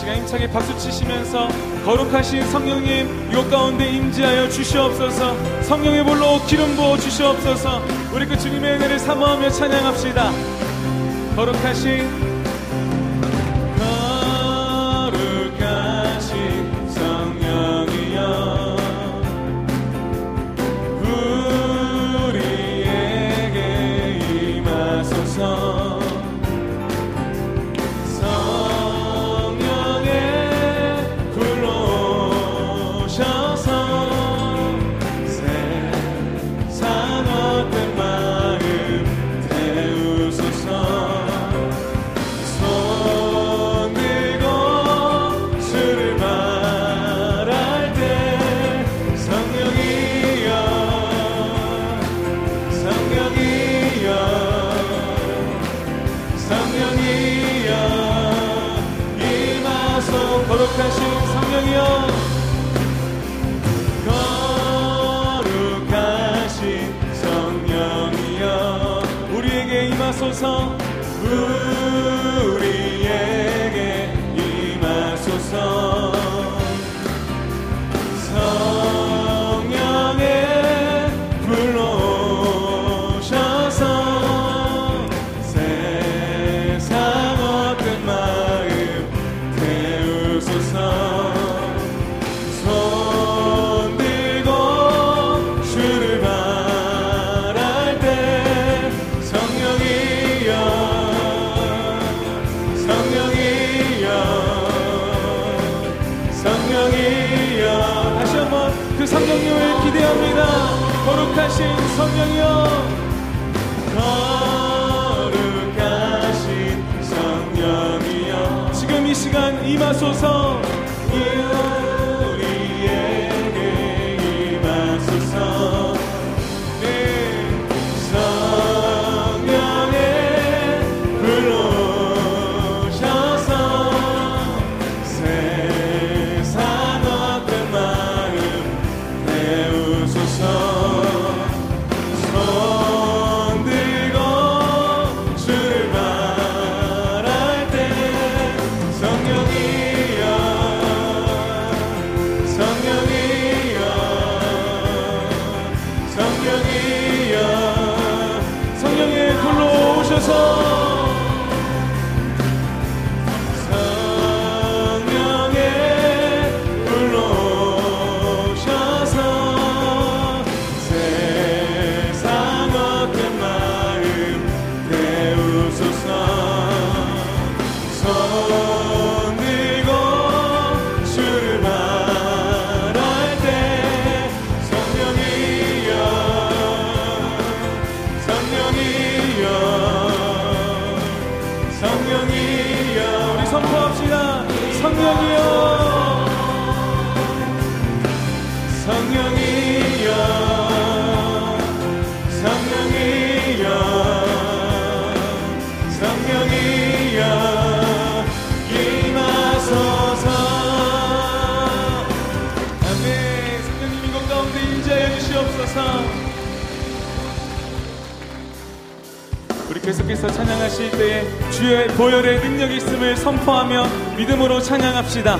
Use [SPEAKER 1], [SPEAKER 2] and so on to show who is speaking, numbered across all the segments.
[SPEAKER 1] 시간 힘차게 박수 치시면서 거룩하신 성령님 이곳 가운데 임재하여 주시옵소서. 성령의 볼로 기름 부어 주시옵소서. 우리 그 주님의 은혜를 사모하며 찬양합시다. 거룩하신 성령님을 기대합니다. 거룩하신 성령이여. 거룩하신 성령이여. 지금 이 시간 임하소서 계속해서 찬양하실 때에 주의 보혈의 능력이 있음을 선포하며 믿음으로 찬양합시다.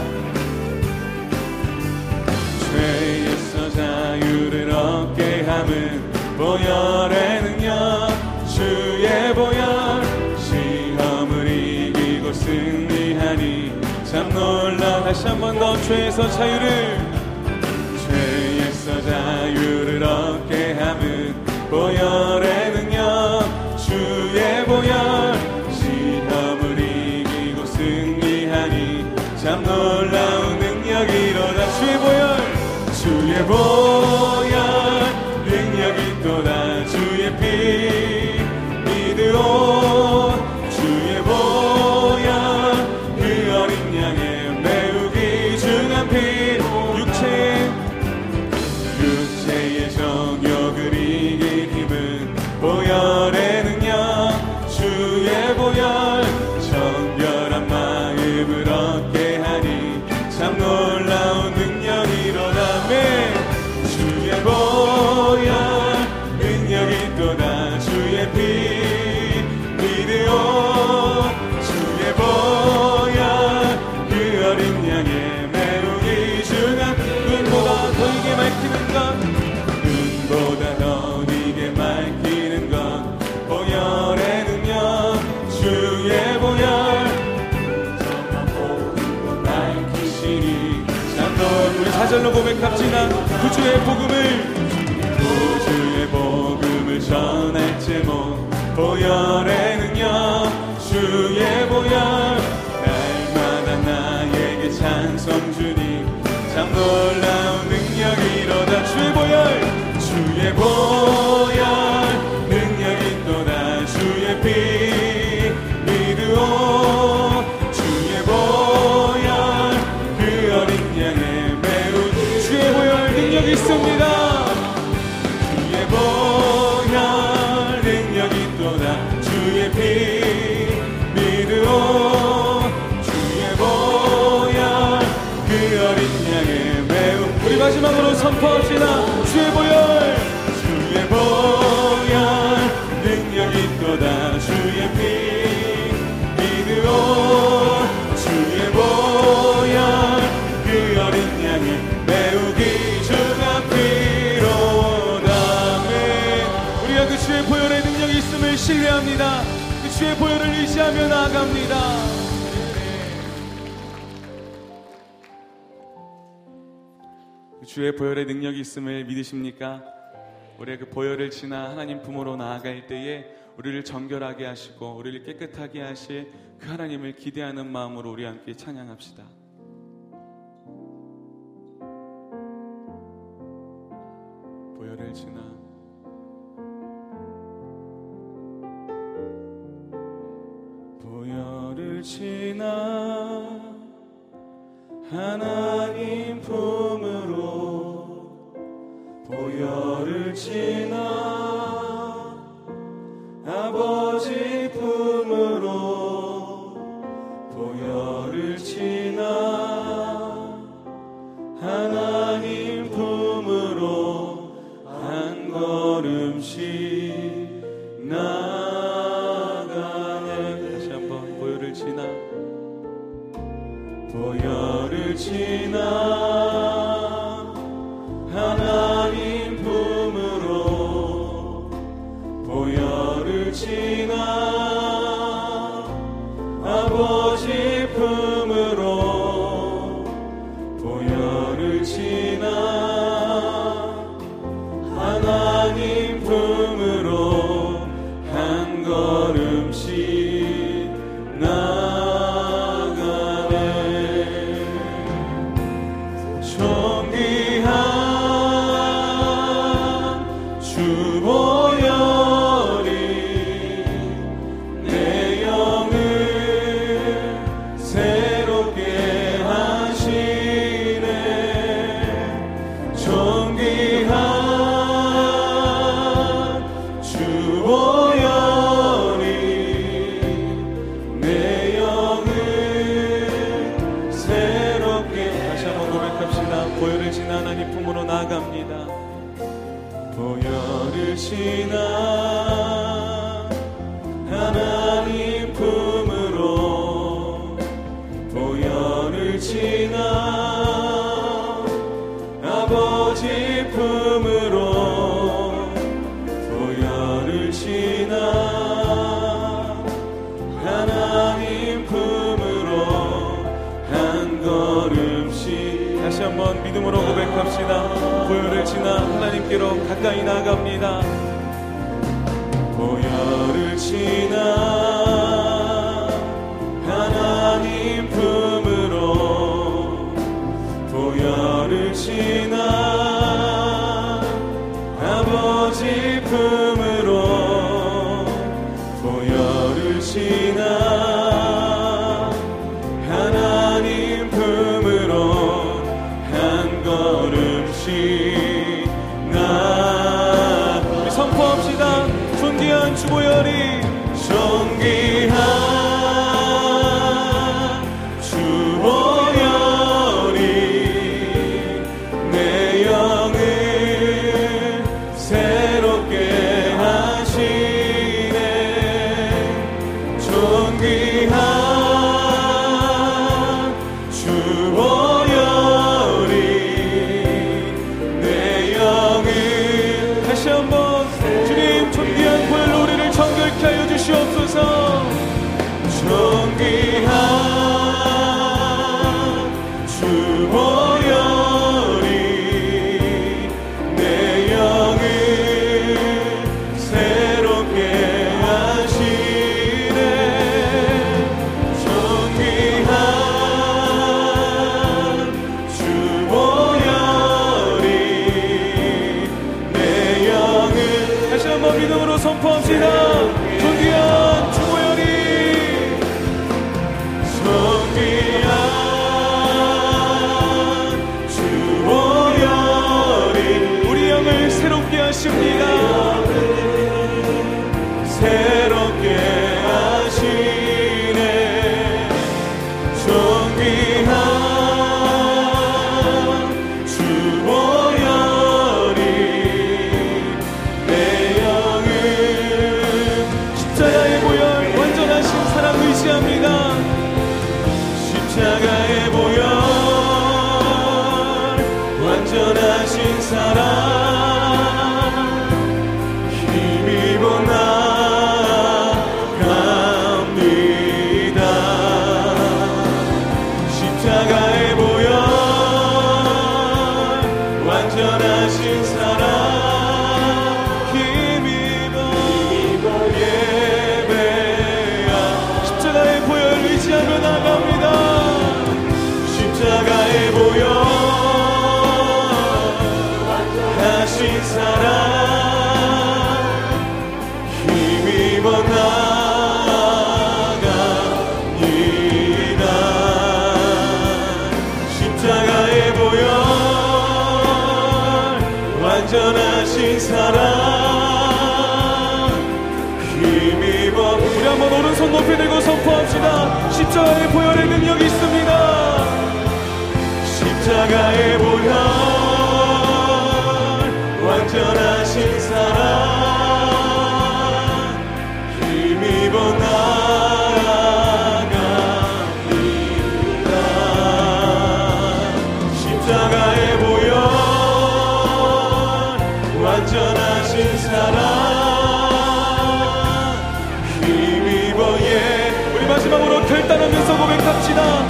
[SPEAKER 1] 죄에서 자유를 얻게 함은 보혈의 능력 주의 보혈 시험을 이기고 승리하니 참 놀라 다시 한 번 더 죄에서 자유를 죄에서 자유를 얻게 함은 보혈의 참 놀라운 능력이로다 주의 보혈 주의 보혈 구주의 복음을. 구주의 복음을 전할 제목 보혈의 능력. 주의 보혈 마지막으로 선포합시다. 주의 보혈. 주의 보혈. 능력이 또다. 주의 피. 믿으오. 주의 보혈. 그 어린 양의 매우 귀중한 피로다. 네, 우리가 그 주의 보혈의 능력이 있음을 신뢰합니다. 그 주의 보혈을 의지하며 나아갑니다 주의 보혈의 능력이 있음을 믿으십니까? 우리의 그 보혈을 지나 하나님 품으로 나아갈 때에 우리를 정결하게 하시고 우리를 깨끗하게 하실 그 하나님을 기대하는 마음으로 우리 함께 찬양합시다. 보혈을 지나 보혈을 지나 하나님 품으로 보혈을 지나 아버지 품으로 보혈을 지나 하나님 품으로 한 걸음씩 나가네. 다시 한번 보혈을 지나. 보혈을 지나 아 높이 들고 선포합시다. 십자가의 보혈의 능력이 있습니다. 십자가의 보혈 고백합시다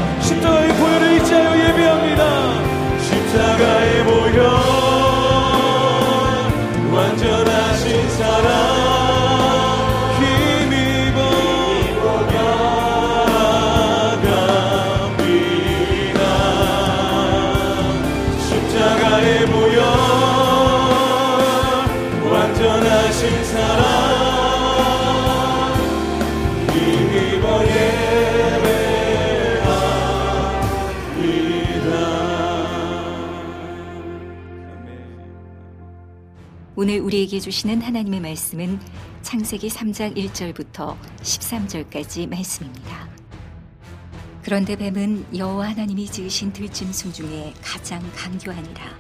[SPEAKER 2] 오늘 우리에게 주시는 하나님의 말씀은 창세기 3장 1절부터 13절까지 말씀입니다. 그런데 뱀은 여호와 하나님이 지으신 들짐승 중에 가장 강교하니라.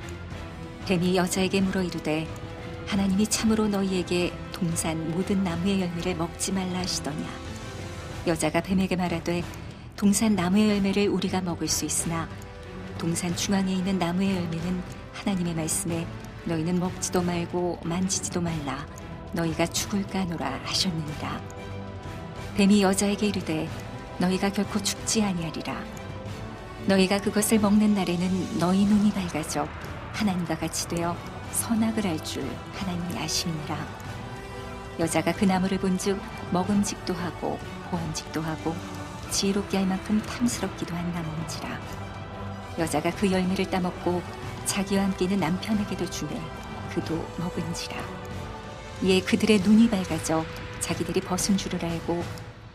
[SPEAKER 2] 뱀이 여자에게 물어 이르되 하나님이 참으로 너희에게 동산 모든 나무의 열매를 먹지 말라 하시더냐. 여자가 뱀에게 말하되 동산 나무의 열매를 우리가 먹을 수 있으나 동산 중앙에 있는 나무의 열매는 하나님의 말씀에 너희는 먹지도 말고 만지지도 말라. 너희가 죽을까 노라 하셨느니라. 뱀이 여자에게 이르되 너희가 결코 죽지 아니하리라. 너희가 그것을 먹는 날에는 너희 눈이 밝아져 하나님과 같이 되어 선악을 알 줄 하나님이 아시니라. 여자가 그 나무를 본즉 먹음직도 하고 보암직도 하고 지혜롭게 할 만큼 탐스럽기도 한 나무인지라. 여자가 그 열매를 따먹고 자기와 함께 있는 남편에게도 주매 그도 먹은지라. 이에 그들의 눈이 밝아져 자기들이 벗은 줄을 알고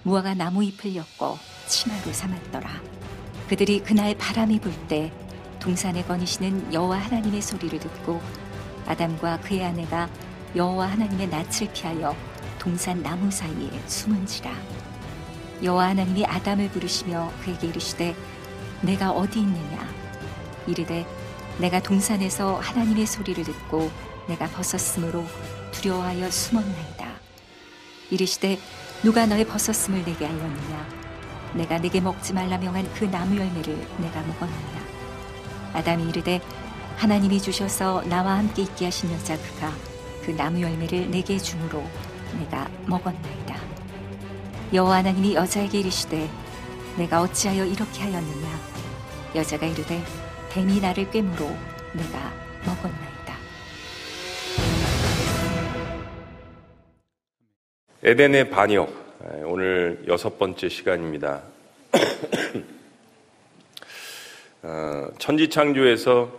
[SPEAKER 2] 무화과 나무 잎을 엮어 치마로 삼았더라. 그들이 그날 바람이 불 때 동산에 거니시는 여호와 하나님의 소리를 듣고 아담과 그의 아내가 여호와 하나님의 낯을 피하여 동산 나무 사이에 숨은지라. 여호와 하나님이 아담을 부르시며 그에게 이르시되 내가 어디 있느냐? 이르되 내가 동산에서 하나님의 소리를 듣고 내가 벗었으므로 두려워하여 숨었나이다. 이르시되 누가 너의 벗었음을 내게 알렸느냐? 내가 내게 먹지 말라 명한 그 나무 열매를 내가 먹었느냐? 아담이 이르되 하나님이 주셔서 나와 함께 있게 하신 여자 그가 그 나무 열매를 내게 주므로 내가 먹었나이다. 여호와 하나님이 여자에게 이르시되 내가 어찌하여 이렇게 하였느냐? 여자가 이르되 뱀이 나를 꿰므로 내가 먹었나이다
[SPEAKER 3] 에덴의 반역 오늘 여섯 번째 시간입니다. 어, 천지창조에서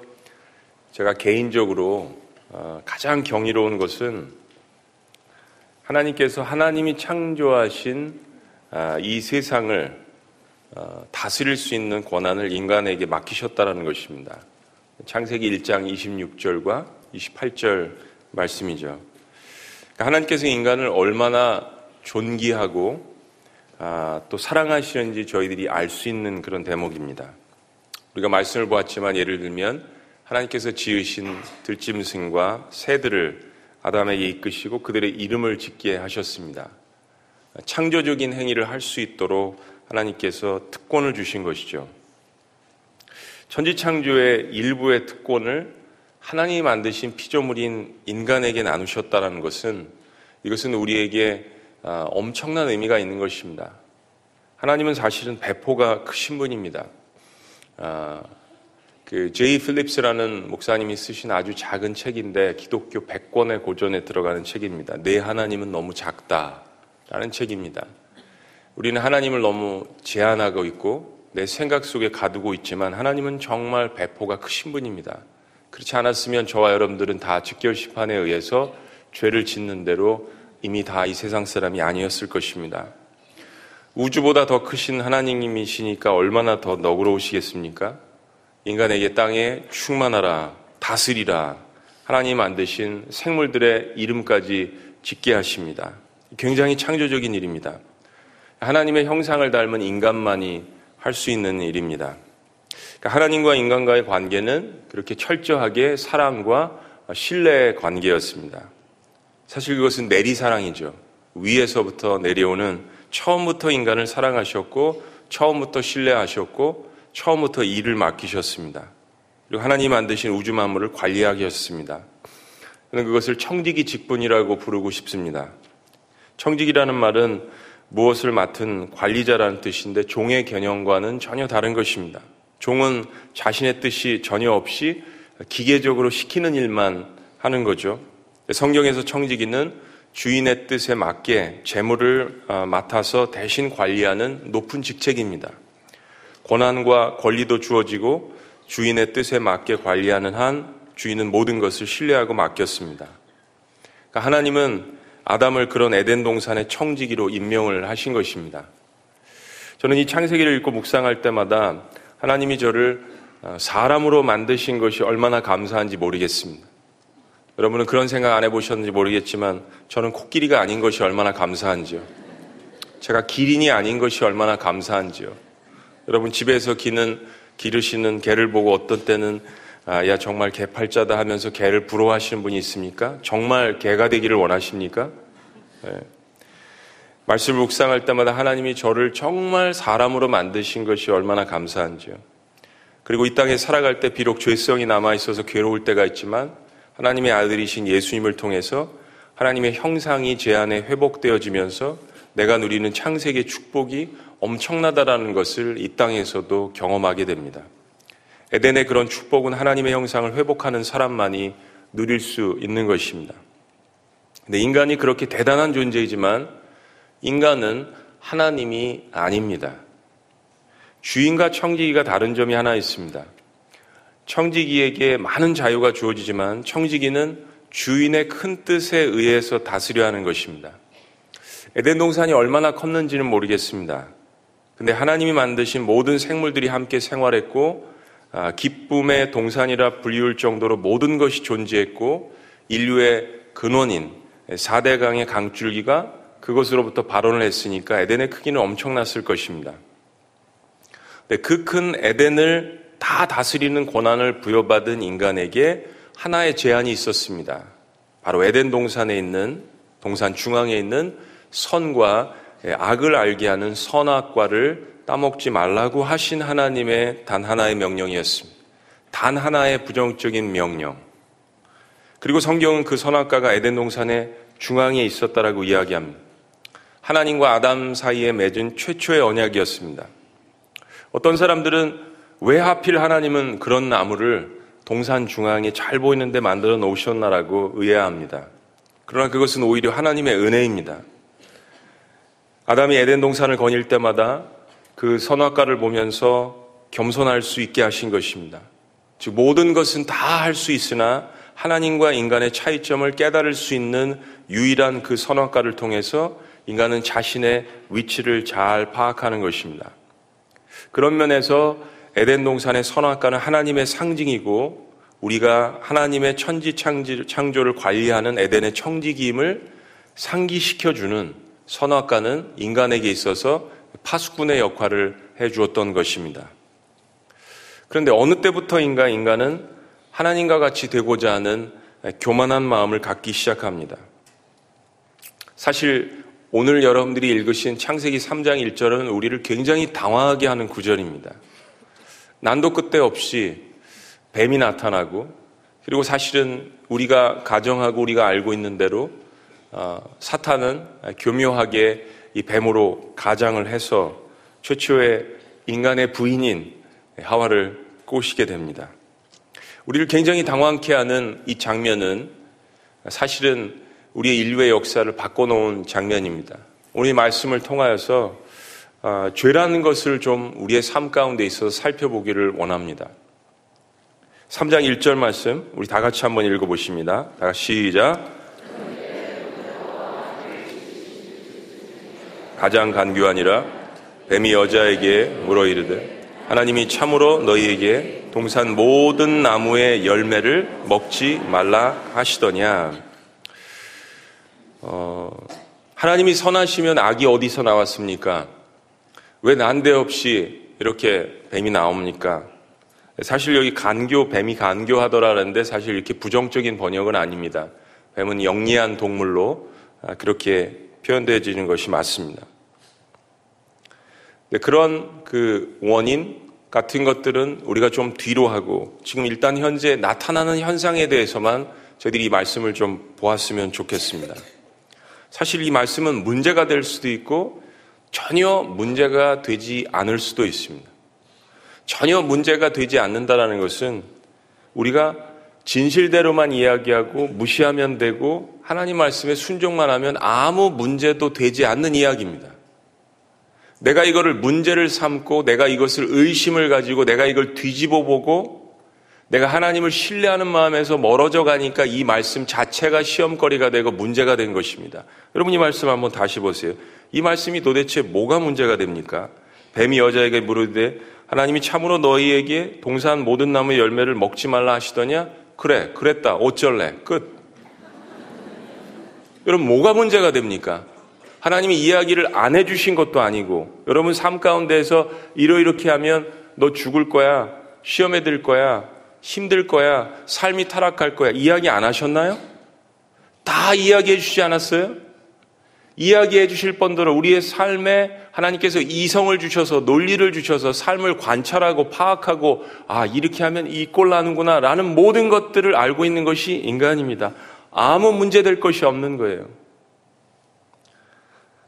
[SPEAKER 3] 제가 개인적으로 어, 가장 경이로운 것은 하나님께서 하나님이 창조하신 아, 이 세상을 어, 다스릴 수 있는 권한을 인간에게 맡기셨다는 것입니다. 창세기 1장 26절과 28절 말씀이죠. 그러니까 하나님께서 인간을 얼마나 존귀하고 아, 또 사랑하시는지 저희들이 알 수 있는 그런 대목입니다. 우리가 말씀을 보았지만 예를 들면 하나님께서 지으신 들짐승과 새들을 아담에게 이끄시고 그들의 이름을 짓게 하셨습니다. 창조적인 행위를 할 수 있도록 하나님께서 특권을 주신 것이죠. 천지창조의 일부의 특권을 하나님이 만드신 피조물인 인간에게 나누셨다는 것은 이것은 우리에게 아, 엄청난 의미가 있는 것입니다. 하나님은 사실은 배포가 크신 분입니다. 아, 그 제이 필립스라는 목사님이 쓰신 아주 작은 책인데 기독교 100권의 고전에 들어가는 책입니다. 내 하나님은 너무 작다라는 책입니다. 우리는 하나님을 너무 제한하고 있고 내 생각 속에 가두고 있지만 하나님은 정말 배포가 크신 분입니다. 그렇지 않았으면 저와 여러분들은 다 직결 심판에 의해서 죄를 짓는 대로 이미 다 이 세상 사람이 아니었을 것입니다. 우주보다 더 크신 하나님이시니까 얼마나 더 너그러우시겠습니까? 인간에게 땅에 충만하라, 다스리라, 하나님 만드신 생물들의 이름까지 짓게 하십니다. 굉장히 창조적인 일입니다. 하나님의 형상을 닮은 인간만이 할 수 있는 일입니다. 그러니까 하나님과 인간과의 관계는 그렇게 철저하게 사랑과 신뢰의 관계였습니다. 사실 그것은 내리사랑이죠. 위에서부터 내려오는 처음부터 인간을 사랑하셨고, 처음부터 신뢰하셨고, 처음부터 일을 맡기셨습니다. 그리고 하나님 만드신 우주 만물을 관리하게 하셨습니다. 저는 그것을 청지기 직분이라고 부르고 싶습니다. 청직이라는 말은 무엇을 맡은 관리자라는 뜻인데 종의 개념과는 전혀 다른 것입니다. 종은 자신의 뜻이 전혀 없이 기계적으로 시키는 일만 하는 거죠. 성경에서 청지기는 주인의 뜻에 맞게 재물을 어, 맡아서 대신 관리하는 높은 직책입니다. 권한과 권리도 주어지고 주인의 뜻에 맞게 관리하는 한 주인은 모든 것을 신뢰하고 맡겼습니다. 그러니까 하나님은 아담을 그런 에덴 동산의 청지기로 임명을 하신 것입니다. 저는 이 창세기를 읽고 묵상할 때마다 하나님이 저를 어, 사람으로 만드신 것이 얼마나 감사한지 모르겠습니다. 여러분은 그런 생각 안 해보셨는지 모르겠지만 저는 코끼리가 아닌 것이 얼마나 감사한지요. 제가 기린이 아닌 것이 얼마나 감사한지요. 여러분 집에서 기는 기르시는 개를 보고 어떤 때는 아, 야, 정말 개팔자다 하면서 개를 부러워하시는 분이 있습니까? 정말 개가 되기를 원하십니까? 네. 말씀을 묵상할 때마다 하나님이 저를 정말 사람으로 만드신 것이 얼마나 감사한지요. 그리고 이 땅에 살아갈 때 비록 죄성이 남아 있어서 괴로울 때가 있지만 하나님의 아들이신 예수님을 통해서 하나님의 형상이 제 안에 회복되어지면서 내가 누리는 창세기의 축복이 엄청나다라는 것을 이 땅에서도 경험하게 됩니다. 에덴의 그런 축복은 하나님의 형상을 회복하는 사람만이 누릴 수 있는 것입니다. 근데 인간이 그렇게 대단한 존재이지만 인간은 하나님이 아닙니다. 주인과 청지기가 다른 점이 하나 있습니다. 청지기에게 많은 자유가 주어지지만 청지기는 주인의 큰 뜻에 의해서 다스려 하는 것입니다. 에덴 동산이 얼마나 컸는지는 모르겠습니다. 근데 하나님이 만드신 모든 생물들이 함께 생활했고 아, 기쁨의 동산이라 불리울 정도로 모든 것이 존재했고 인류의 근원인 4대 강의 강줄기가 그것으로부터 발원을 했으니까 에덴의 크기는 엄청났을 것입니다. 그 큰 에덴을 다 다스리는 권한을 부여받은 인간에게 하나의 제한이 있었습니다. 바로 에덴 동산에 있는 동산 중앙에 있는 선과 악을 알게 하는 선악과를 따먹지 말라고 하신 하나님의 단 하나의 명령이었습니다. 단 하나의 부정적인 명령. 그리고 성경은 그 선악과가 에덴 동산의 중앙에 있었다라고 이야기합니다. 하나님과 아담 사이에 맺은 최초의 언약이었습니다. 어떤 사람들은 왜 하필 하나님은 그런 나무를 동산 중앙에 잘 보이는데 만들어 놓으셨나라고 의아합니다. 그러나 그것은 오히려 하나님의 은혜입니다. 아담이 에덴 동산을 거닐 때마다 그 선악과를 보면서 겸손할 수 있게 하신 것입니다. 즉 모든 것은 다 할 수 있으나 하나님과 인간의 차이점을 깨달을 수 있는 유일한 그 선악과를 통해서 인간은 자신의 위치를 잘 파악하는 것입니다. 그런 면에서 에덴 동산의 선악과는 하나님의 상징이고 우리가 하나님의 천지 창조를 관리하는 에덴의 청지기임을 상기시켜주는 선악과는 인간에게 있어서 파수꾼의 역할을 해 주었던 것입니다. 그런데 어느 때부터인가 인간은 하나님과 같이 되고자 하는 교만한 마음을 갖기 시작합니다. 사실 오늘 여러분들이 읽으신 창세기 3장 1절은 우리를 굉장히 당황하게 하는 구절입니다. 난도 끝대 없이 뱀이 나타나고 그리고 사실은 우리가 가정하고 우리가 알고 있는 대로 어, 사탄은 교묘하게 이 뱀으로 가장을 해서 최초의 인간의 부인인 하와를 꼬시게 됩니다. 우리를 굉장히 당황케 하는 이 장면은 사실은 우리의 인류의 역사를 바꿔놓은 장면입니다. 오늘 말씀을 통하여서 어, 죄라는 것을 좀 우리의 삶 가운데 있어서 살펴보기를 원합니다. 3장 1절 말씀 우리 다 같이 한번 읽어보십니다. 다 같이 시작. 가장 간교하니라 뱀이 여자에게 물어 이르되 하나님이 참으로 너희에게 동산 모든 나무의 열매를 먹지 말라 하시더냐. 어, 하나님이 선하시면 악이 어디서 나왔습니까? 왜 난데없이 이렇게 뱀이 나옵니까? 사실 여기 간교, 뱀이 간교하더라는데 사실 이렇게 부정적인 번역은 아닙니다. 뱀은 영리한 동물로 아, 그렇게 표현되어지는 것이 맞습니다. 그런 그 원인 같은 것들은 우리가 좀 뒤로 하고 지금 일단 현재 나타나는 현상에 대해서만 저희들이 이 말씀을 좀 보았으면 좋겠습니다. 사실 이 말씀은 문제가 될 수도 있고 전혀 문제가 되지 않을 수도 있습니다. 전혀 문제가 되지 않는다라는 것은 우리가 진실대로만 이야기하고 무시하면 되고 하나님 말씀에 순종만 하면 아무 문제도 되지 않는 이야기입니다. 내가 이거를 문제를 삼고 내가 이것을 의심을 가지고 내가 이걸 뒤집어 보고 내가 하나님을 신뢰하는 마음에서 멀어져 가니까 이 말씀 자체가 시험거리가 되고 문제가 된 것입니다. 여러분 이 말씀 한번 다시 보세요. 이 말씀이 도대체 뭐가 문제가 됩니까? 뱀이 여자에게 물으되 하나님이 참으로 너희에게 동산 모든 나무의 열매를 먹지 말라 하시더냐? 그래, 그랬다. 어쩔래? 끝. 여러분 뭐가 문제가 됩니까? 하나님이 이야기를 안 해주신 것도 아니고 여러분 삶 가운데에서 이러이렇게 하면 너 죽을 거야. 시험에 들 거야. 힘들 거야. 삶이 타락할 거야. 이야기 안 하셨나요? 다 이야기해 주지 않았어요? 이야기해 주실 번대로 우리의 삶에 하나님께서 이성을 주셔서 논리를 주셔서 삶을 관찰하고 파악하고 아, 이렇게 하면 이 꼴 나는구나 라는 모든 것들을 알고 있는 것이 인간입니다. 아무 문제 될 것이 없는 거예요.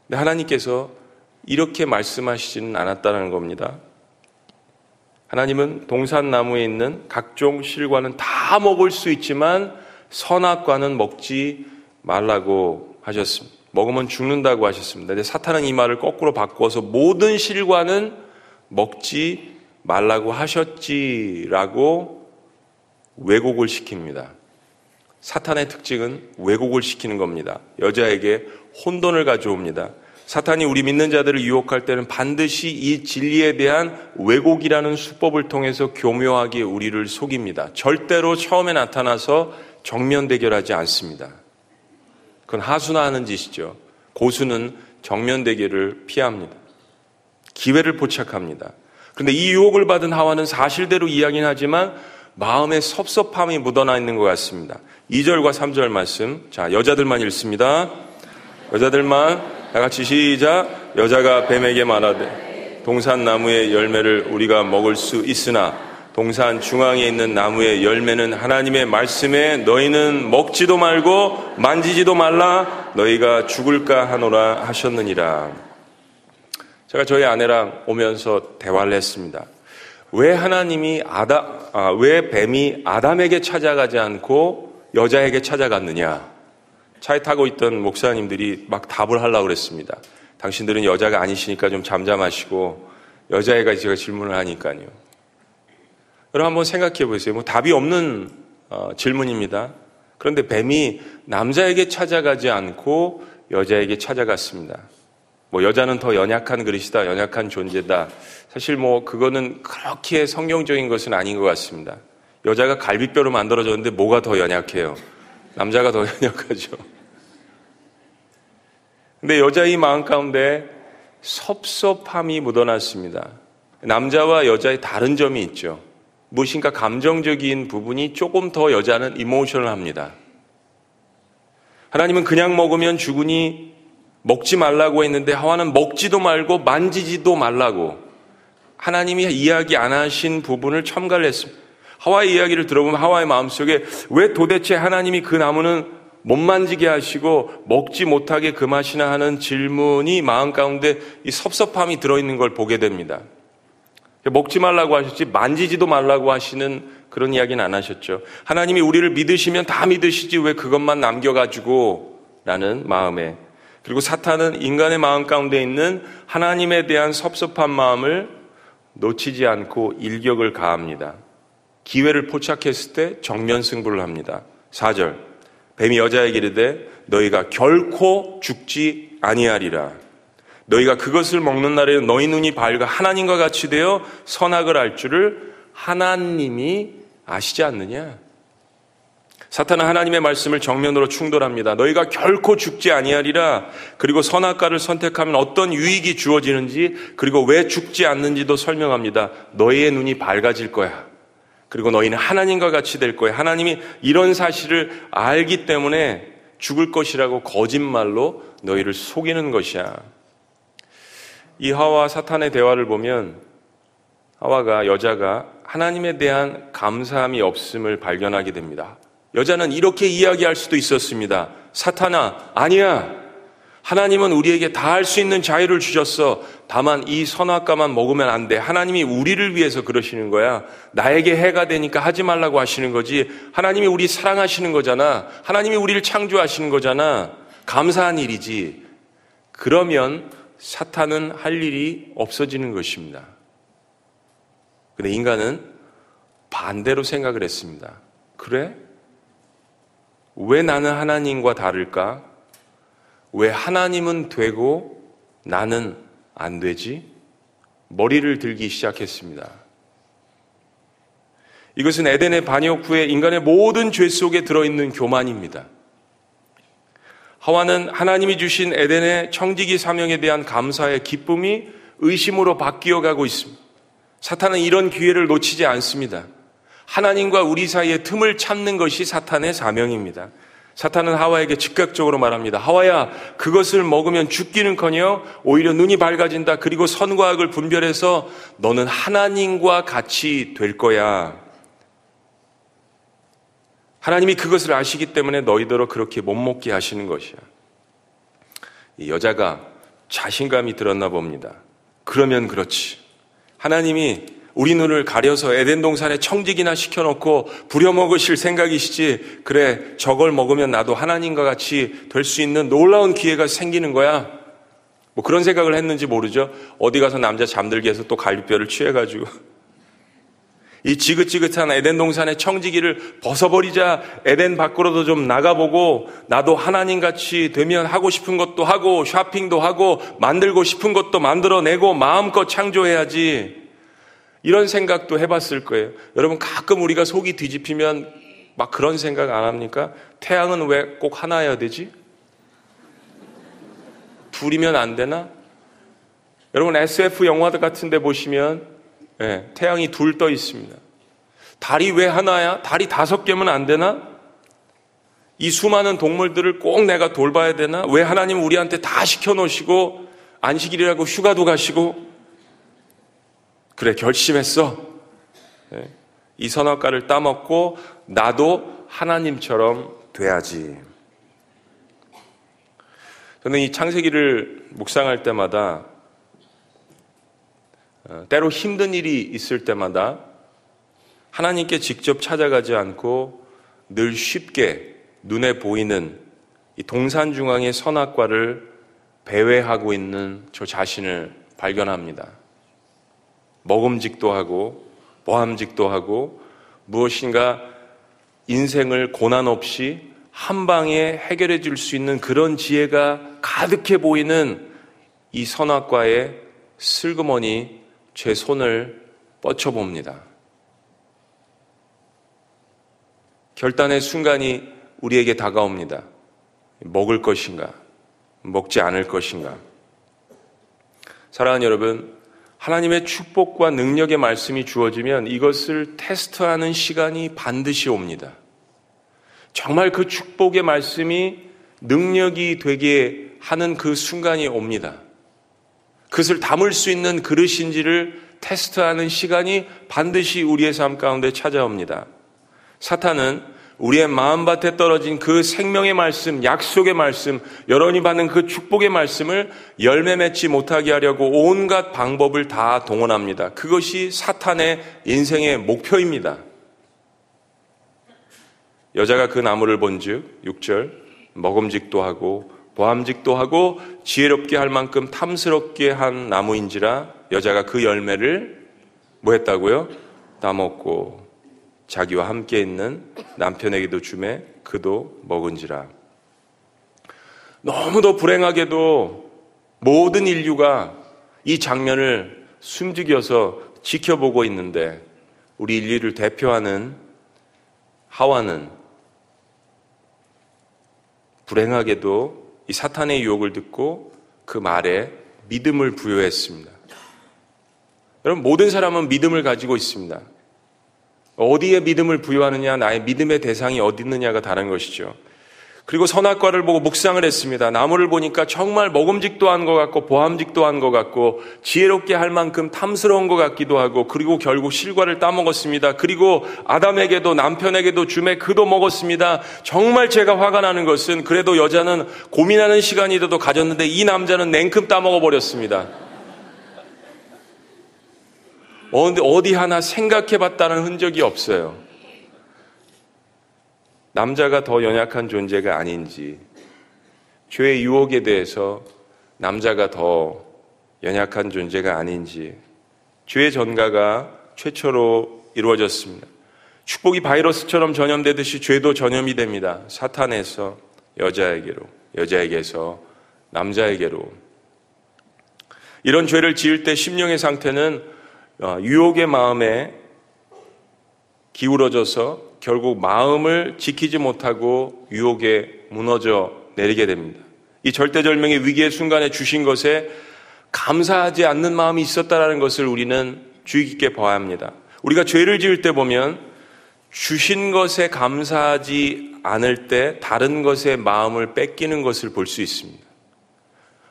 [SPEAKER 3] 근데 하나님께서 이렇게 말씀하시지는 않았다는 겁니다. 하나님은 동산나무에 있는 각종 실과는 다 먹을 수 있지만 선악과는 먹지 말라고 하셨습니다. 먹으면 죽는다고 하셨습니다. 근데 사탄은 이 말을 거꾸로 바꾸어서 모든 실과는 먹지 말라고 하셨지라고 왜곡을 시킵니다. 사탄의 특징은 왜곡을 시키는 겁니다. 여자에게 혼돈을 가져옵니다. 사탄이 우리 믿는 자들을 유혹할 때는 반드시 이 진리에 대한 왜곡이라는 수법을 통해서 교묘하게 우리를 속입니다. 절대로 처음에 나타나서 정면 대결하지 않습니다. 그건 하수나 하는 짓이죠. 고수는 정면 대결을 피합니다. 기회를 포착합니다. 그런데 이 유혹을 받은 하와는 사실대로 이야기는 하지만 마음에 섭섭함이 묻어나 있는 것 같습니다. 2절과 3절 말씀. 자, 여자들만 읽습니다. 여자들만 다 같이 시작. 여자가 뱀에게 말하되 동산 나무의 열매를 우리가 먹을 수 있으나 동산 중앙에 있는 나무의 열매는 하나님의 말씀에 너희는 먹지도 말고 만지지도 말라 너희가 죽을까 하노라 하셨느니라. 제가 저희 아내랑 오면서 대화를 했습니다. 왜 하나님이 아다, 아, 왜 뱀이 아담에게 찾아가지 않고 여자에게 찾아갔느냐? 차에 타고 있던 목사님들이 막 답을 하려고 그랬습니다. 당신들은 여자가 아니시니까 좀 잠잠하시고 여자애가 제가 질문을 하니까요. 여러분 한번 생각해 보세요. 뭐 답이 없는 어, 질문입니다. 그런데 뱀이 남자에게 찾아가지 않고 여자에게 찾아갔습니다. 뭐 여자는 더 연약한 그릇이다, 연약한 존재다. 사실 뭐 그거는 그렇게 성경적인 것은 아닌 것 같습니다. 여자가 갈비뼈로 만들어졌는데 뭐가 더 연약해요? 남자가 더 연약하죠. 근데 여자의 마음 가운데 섭섭함이 묻어났습니다. 남자와 여자의 다른 점이 있죠. 무엇인가 감정적인 부분이 조금 더 여자는 emotional 합니다. 하나님은 그냥 먹으면 죽으니 먹지 말라고 했는데 하와는 먹지도 말고 만지지도 말라고 하나님이 이야기 안 하신 부분을 첨가를 했습니다. 하와의 이야기를 들어보면 하와의 마음속에 왜 도대체 하나님이 그 나무는 못 만지게 하시고 먹지 못하게 금하시나 하는 질문이 마음 가운데 이 섭섭함이 들어있는 걸 보게 됩니다. 먹지 말라고 하셨지 만지지도 말라고 하시는 그런 이야기는 안 하셨죠. 하나님이 우리를 믿으시면 다 믿으시지 왜 그것만 남겨가지고 라는 마음에 그리고 사탄은 인간의 마음 가운데 있는 하나님에 대한 섭섭한 마음을 놓치지 않고 일격을 가합니다. 기회를 포착했을 때 정면 승부를 합니다. 4절. 뱀이 여자에게 이르되 너희가 결코 죽지 아니하리라. 너희가 그것을 먹는 날에 너희 눈이 밝아 하나님과 같이 되어 선악을 알 줄을 하나님이 아시지 않느냐? 사탄은 하나님의 말씀을 정면으로 충돌합니다. 너희가 결코 죽지 아니하리라. 그리고 선악과를 선택하면 어떤 유익이 주어지는지 그리고 왜 죽지 않는지도 설명합니다. 너희의 눈이 밝아질 거야. 그리고 너희는 하나님과 같이 될 거야. 하나님이 이런 사실을 알기 때문에 죽을 것이라고 거짓말로 너희를 속이는 것이야. 이 하와 사탄의 대화를 보면 하와가 여자가 하나님에 대한 감사함이 없음을 발견하게 됩니다. 여자는 이렇게 이야기할 수도 있었습니다. 사탄아, 아니야. 하나님은 우리에게 다 할 수 있는 자유를 주셨어. 다만 이 선악과만 먹으면 안 돼. 하나님이 우리를 위해서 그러시는 거야. 나에게 해가 되니까 하지 말라고 하시는 거지. 하나님이 우리 사랑하시는 거잖아. 하나님이 우리를 창조하시는 거잖아. 감사한 일이지. 그러면 사탄은 할 일이 없어지는 것입니다. 근데 인간은 반대로 생각을 했습니다. 그래? 왜 나는 하나님과 다를까? 왜 하나님은 되고 나는 안 되지? 머리를 들기 시작했습니다. 이것은 에덴의 반역 후에 인간의 모든 죄 속에 들어있는 교만입니다. 하와는 하나님이 주신 에덴의 청지기 사명에 대한 감사의 기쁨이 의심으로 바뀌어 가고 있습니다. 사탄은 이런 기회를 놓치지 않습니다. 하나님과 우리 사이에 틈을 찾는 것이 사탄의 사명입니다. 사탄은 하와에게 즉각적으로 말합니다. 하와야, 그것을 먹으면 죽기는 커녕 오히려 눈이 밝아진다. 그리고 선과 악을 분별해서 너는 하나님과 같이 될 거야. 하나님이 그것을 아시기 때문에 너희더러 그렇게 못 먹게 하시는 것이야. 이 여자가 자신감이 들었나 봅니다. 그러면 그렇지. 하나님이 우리 눈을 가려서 에덴 동산에 청직이나 시켜놓고 부려먹으실 생각이시지. 그래, 저걸 먹으면 나도 하나님과 같이 될 수 있는 놀라운 기회가 생기는 거야. 뭐 그런 생각을 했는지 모르죠. 어디 가서 남자 잠들게 해서 또 갈비뼈를 취해가지고. 이 지긋지긋한 에덴 동산의 청지기를 벗어버리자 에덴 밖으로도 좀 나가보고 나도 하나님 같이 되면 하고 싶은 것도 하고 쇼핑도 하고 만들고 싶은 것도 만들어내고 마음껏 창조해야지. 이런 생각도 해봤을 거예요. 여러분 가끔 우리가 속이 뒤집히면 막 그런 생각 안 합니까? 태양은 왜 꼭 하나여야 되지? 둘이면 안 되나? 여러분 SF 영화들 같은데 보시면 네, 태양이 둘 떠 있습니다. 달이 왜 하나야? 달이 다섯 개면 안 되나? 이 수많은 동물들을 꼭 내가 돌봐야 되나? 왜 하나님 우리한테 다 시켜놓으시고 안식일이라고 휴가도 가시고 그래, 결심했어. 네. 이 선악과를 따먹고 나도 하나님처럼 돼야지. 저는 이 창세기를 묵상할 때마다 어, 때로 힘든 일이 있을 때마다 하나님께 직접 찾아가지 않고 늘 쉽게 눈에 보이는 이 동산 중앙의 선악과를 배회하고 있는 저 자신을 발견합니다. 먹음직도 하고 모함직도 하고 무엇인가 인생을 고난 없이 한 방에 해결해 줄 수 있는 그런 지혜가 가득해 보이는 이 선악과에 슬그머니 제 손을 뻗쳐봅니다. 결단의 순간이 우리에게 다가옵니다. 먹을 것인가? 먹지 않을 것인가? 사랑하는 여러분, 하나님의 축복과 능력의 말씀이 주어지면 이것을 테스트하는 시간이 반드시 옵니다. 정말 그 축복의 말씀이 능력이 되게 하는 그 순간이 옵니다. 그것을 담을 수 있는 그릇인지를 테스트하는 시간이 반드시 우리의 삶 가운데 찾아옵니다. 사탄은 우리의 마음밭에 떨어진 그 생명의 말씀, 약속의 말씀, 여러분이 받는 그 축복의 말씀을 열매 맺지 못하게 하려고 온갖 방법을 다 동원합니다. 그것이 사탄의 인생의 목표입니다. 여자가 그 나무를 본즉 6절 먹음직도 하고 보암직도 하고 지혜롭게 할 만큼 탐스럽게 한 나무인지라 여자가 그 열매를 뭐 했다고요? 따먹고 자기와 함께 있는 남편에게도 주매 그도 먹은지라. 너무도 불행하게도 모든 인류가 이 장면을 숨죽여서 지켜보고 있는데 우리 인류를 대표하는 하와는 불행하게도 이 사탄의 유혹을 듣고 그 말에 믿음을 부여했습니다. 여러분, 모든 사람은 믿음을 가지고 있습니다. 어디에 믿음을 부여하느냐, 나의 믿음의 대상이 어디 있느냐가 다른 것이죠. 그리고 선악과를 보고 묵상을 했습니다. 나무를 보니까 정말 먹음직도 한 것 같고 보함직도 한 것 같고 지혜롭게 할 만큼 탐스러운 것 같기도 하고 그리고 결국 실과를 따먹었습니다. 그리고 아담에게도 남편에게도 주매 그도 먹었습니다. 정말 제가 화가 나는 것은 그래도 여자는 고민하는 시간이라도 가졌는데 이 남자는 냉큼 따먹어 버렸습니다. 어디 하나 생각해 봤다는 흔적이 없어요. 남자가 더 연약한 존재가 아닌지, 죄의 유혹에 대해서 남자가 더 연약한 존재가 아닌지, 죄의 전가가 최초로 이루어졌습니다. 축복이 바이러스처럼 전염되듯이 죄도 전염이 됩니다. 사탄에서 여자에게로, 여자에게서 남자에게로. 이런 죄를 지을 때 심령의 상태는 어, 유혹의 마음에 기울어져서 결국 마음을 지키지 못하고 유혹에 무너져 내리게 됩니다. 이 절대절명의 위기의 순간에 주신 것에 감사하지 않는 마음이 있었다라는 것을 우리는 주의 깊게 봐야 합니다. 우리가 죄를 지을 때 보면 주신 것에 감사하지 않을 때 다른 것에 마음을 뺏기는 것을 볼 수 있습니다.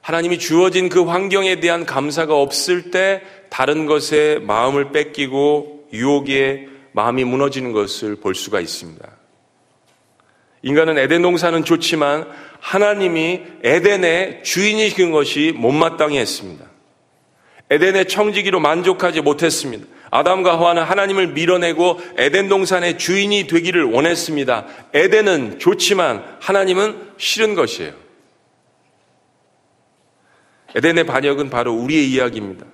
[SPEAKER 3] 하나님이 주어진 그 환경에 대한 감사가 없을 때 다른 것에 마음을 뺏기고 유혹에 마음이 무너지는 것을 볼 수가 있습니다. 인간은 에덴 동산은 좋지만 하나님이 에덴의 주인이신 것이 못마땅해 했습니다. 에덴의 청지기로 만족하지 못했습니다. 아담과 하와는 하나님을 밀어내고 에덴 동산의 주인이 되기를 원했습니다. 에덴은 좋지만 하나님은 싫은 것이에요. 에덴의 반역은 바로 우리의 이야기입니다.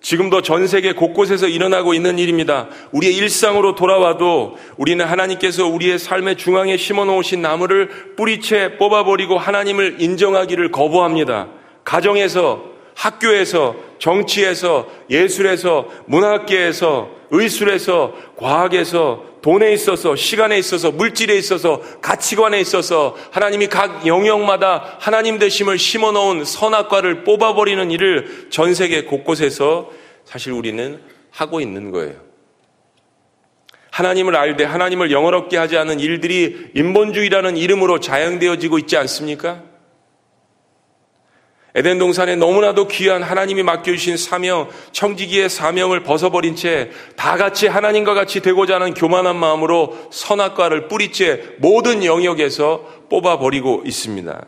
[SPEAKER 3] 지금도 전 세계 곳곳에서 일어나고 있는 일입니다. 우리의 일상으로 돌아와도 우리는 하나님께서 우리의 삶의 중앙에 심어 놓으신 나무를 뿌리채 뽑아버리고 하나님을 인정하기를 거부합니다. 가정에서, 학교에서, 정치에서, 예술에서, 문학계에서, 의술에서, 과학에서, 돈에 있어서, 시간에 있어서, 물질에 있어서, 가치관에 있어서 하나님이 각 영역마다 하나님 되심을 심어 놓은 선악과를 뽑아버리는 일을 전 세계 곳곳에서 사실 우리는 하고 있는 거예요. 하나님을 알되 하나님을 영어롭게 하지 않은 일들이 인본주의라는 이름으로 자행되어지고 있지 않습니까? 에덴 동산에 너무나도 귀한 하나님이 맡겨주신 사명, 청지기의 사명을 벗어버린 채 다 같이 하나님과 같이 되고자 하는 교만한 마음으로 선악과를 뿌리채 모든 영역에서 뽑아버리고 있습니다.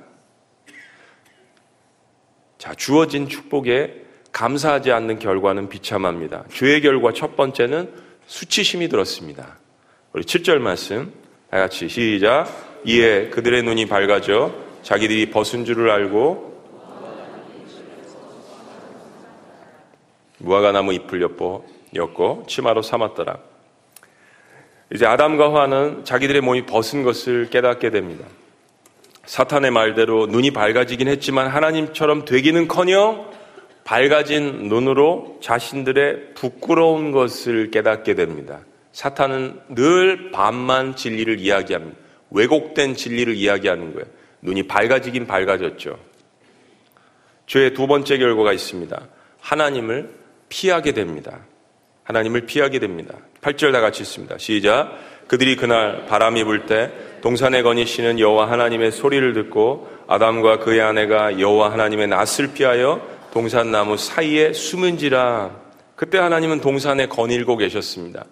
[SPEAKER 3] 자, 주어진 축복에 감사하지 않는 결과는 비참합니다. 죄의 결과 첫 번째는 수치심이 들었습니다. 우리 7절 말씀 다 같이 시작. 이에 그들의 눈이 밝아져 자기들이 벗은 줄을 알고 무화과나무 잎을 엿보, 였고 치마로 삼았더라. 이제 아담과 하와는 자기들의 몸이 벗은 것을 깨닫게 됩니다. 사탄의 말대로 눈이 밝아지긴 했지만 하나님처럼 되기는커녕 밝아진 눈으로 자신들의 부끄러운 것을 깨닫게 됩니다. 사탄은 늘 반만 진리를 이야기합니다. 왜곡된 진리를 이야기하는 거예요. 눈이 밝아지긴 밝아졌죠. 죄의 두 번째 결과가 있습니다. 하나님을 피하게 됩니다. 하나님을 피하게 됩니다. 8절 다 같이 있습니다. 시작. 그들이 그날 바람이 불 때 동산에 거니시는 여호와 하나님의 소리를 듣고 아담과 그의 아내가 여호와 하나님의 낯을 피하여 동산 나무 사이에 숨은지라 그때 하나님은 동산에 거닐고 계셨습니다.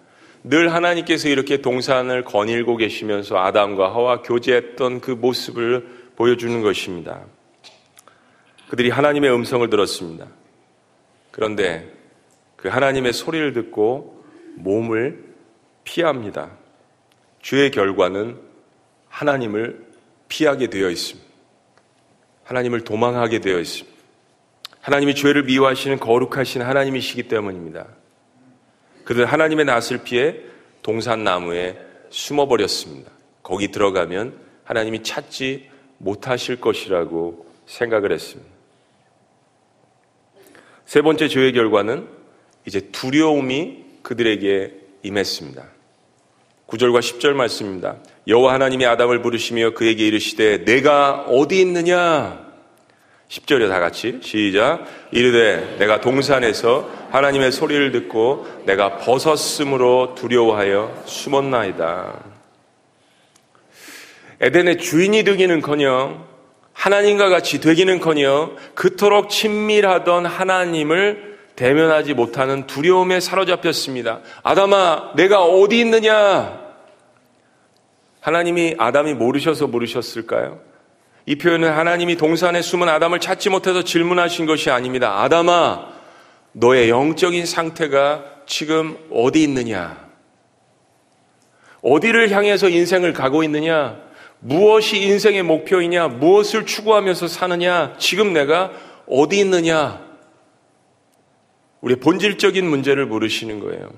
[SPEAKER 3] 늘 하나님께서 이렇게 동산을 거닐고 계시면서 아담과 하와 교제했던 그 모습을 보여주는 것입니다. 그들이 하나님의 음성을 들었습니다. 그런데 그 하나님의 소리를 듣고 몸을 피합니다. 죄의 결과는 하나님을 피하게 되어 있습니다. 하나님을 도망하게 되어 있습니다. 하나님이 죄를 미워하시는 거룩하신 하나님이시기 때문입니다. 그들 하나님의 낯을 피해 동산나무에 숨어버렸습니다. 거기 들어가면 하나님이 찾지 못하실 것이라고 생각을 했습니다. 세 번째 죄의 결과는 이제 두려움이 그들에게 임했습니다. 9절과 10절 말씀입니다. 여호와 하나님이 아담을 부르시며 그에게 이르시되 내가 어디 있느냐? 10절에 다 같이 시작. 이르되 내가 동산에서 하나님의 소리를 듣고 내가 벗었으므로 두려워하여 숨었나이다. 에덴의 주인이 되기는커녕 하나님과 같이 되기는커녕 그토록 친밀하던 하나님을 대면하지 못하는 두려움에 사로잡혔습니다. 아담아, 내가 어디 있느냐? 하나님이 아담이 모르셔서 모르셨을까요? 이 표현은 하나님이 동산에 숨은 아담을 찾지 못해서 질문하신 것이 아닙니다. 아담아, 너의 영적인 상태가 지금 어디 있느냐? 어디를 향해서 인생을 가고 있느냐? 무엇이 인생의 목표이냐? 무엇을 추구하면서 사느냐? 지금 내가 어디 있느냐? 우리의 본질적인 문제를 물으시는 거예요.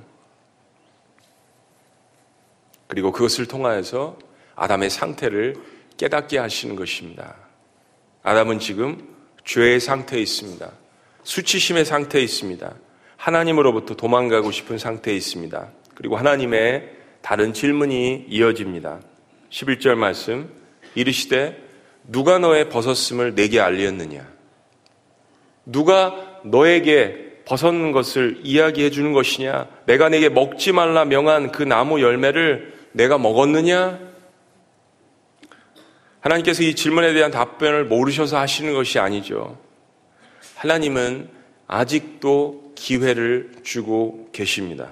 [SPEAKER 3] 그리고 그것을 통하여서 아담의 상태를 깨닫게 하시는 것입니다. 아담은 지금 죄의 상태에 있습니다. 수치심의 상태에 있습니다. 하나님으로부터 도망가고 싶은 상태에 있습니다. 그리고 하나님의 다른 질문이 이어집니다. 11절 말씀 이르시되 누가 너의 벗었음을 내게 알리었느냐? 누가 너에게 벗은 것을 이야기해 주는 것이냐? 내가 내게 먹지 말라 명한 그 나무 열매를 내가 먹었느냐? 하나님께서 이 질문에 대한 답변을 모르셔서 하시는 것이 아니죠. 하나님은 아직도 기회를 주고 계십니다.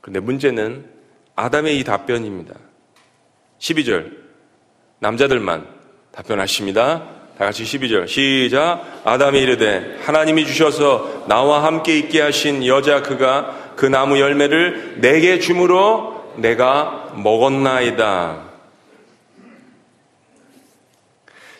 [SPEAKER 3] 그런데 문제는 아담의 이 답변입니다. 12절. 남자들만 답변하십니다. 다 같이 12절. 시작. 아담이 이르되 하나님이 주셔서 나와 함께 있게 하신 여자 그가 그 나무 열매를 내게 주므로 내가 먹었나이다.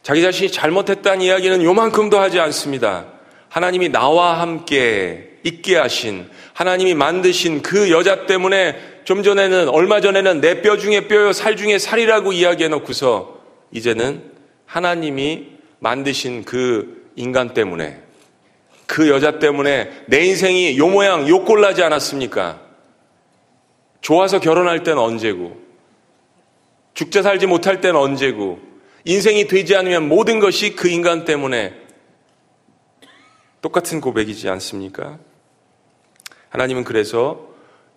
[SPEAKER 3] 자기 자신이 잘못했다는 이야기는 요만큼도 하지 않습니다. 하나님이 나와 함께 있게 하신 하나님이 만드신 그 여자 때문에 좀 전에는 얼마 전에는 내 뼈 중에 뼈요 살 중에 살이라고 이야기해 놓고서 이제는 하나님이 만드신 그 인간 때문에 그 여자 때문에 내 인생이 요 모양 요 꼴나지 않았습니까? 좋아서 결혼할 때는 언제고 죽자 살지 못할 때는 언제고 인생이 되지 않으면 모든 것이 그 인간 때문에 똑같은 고백이지 않습니까? 하나님은 그래서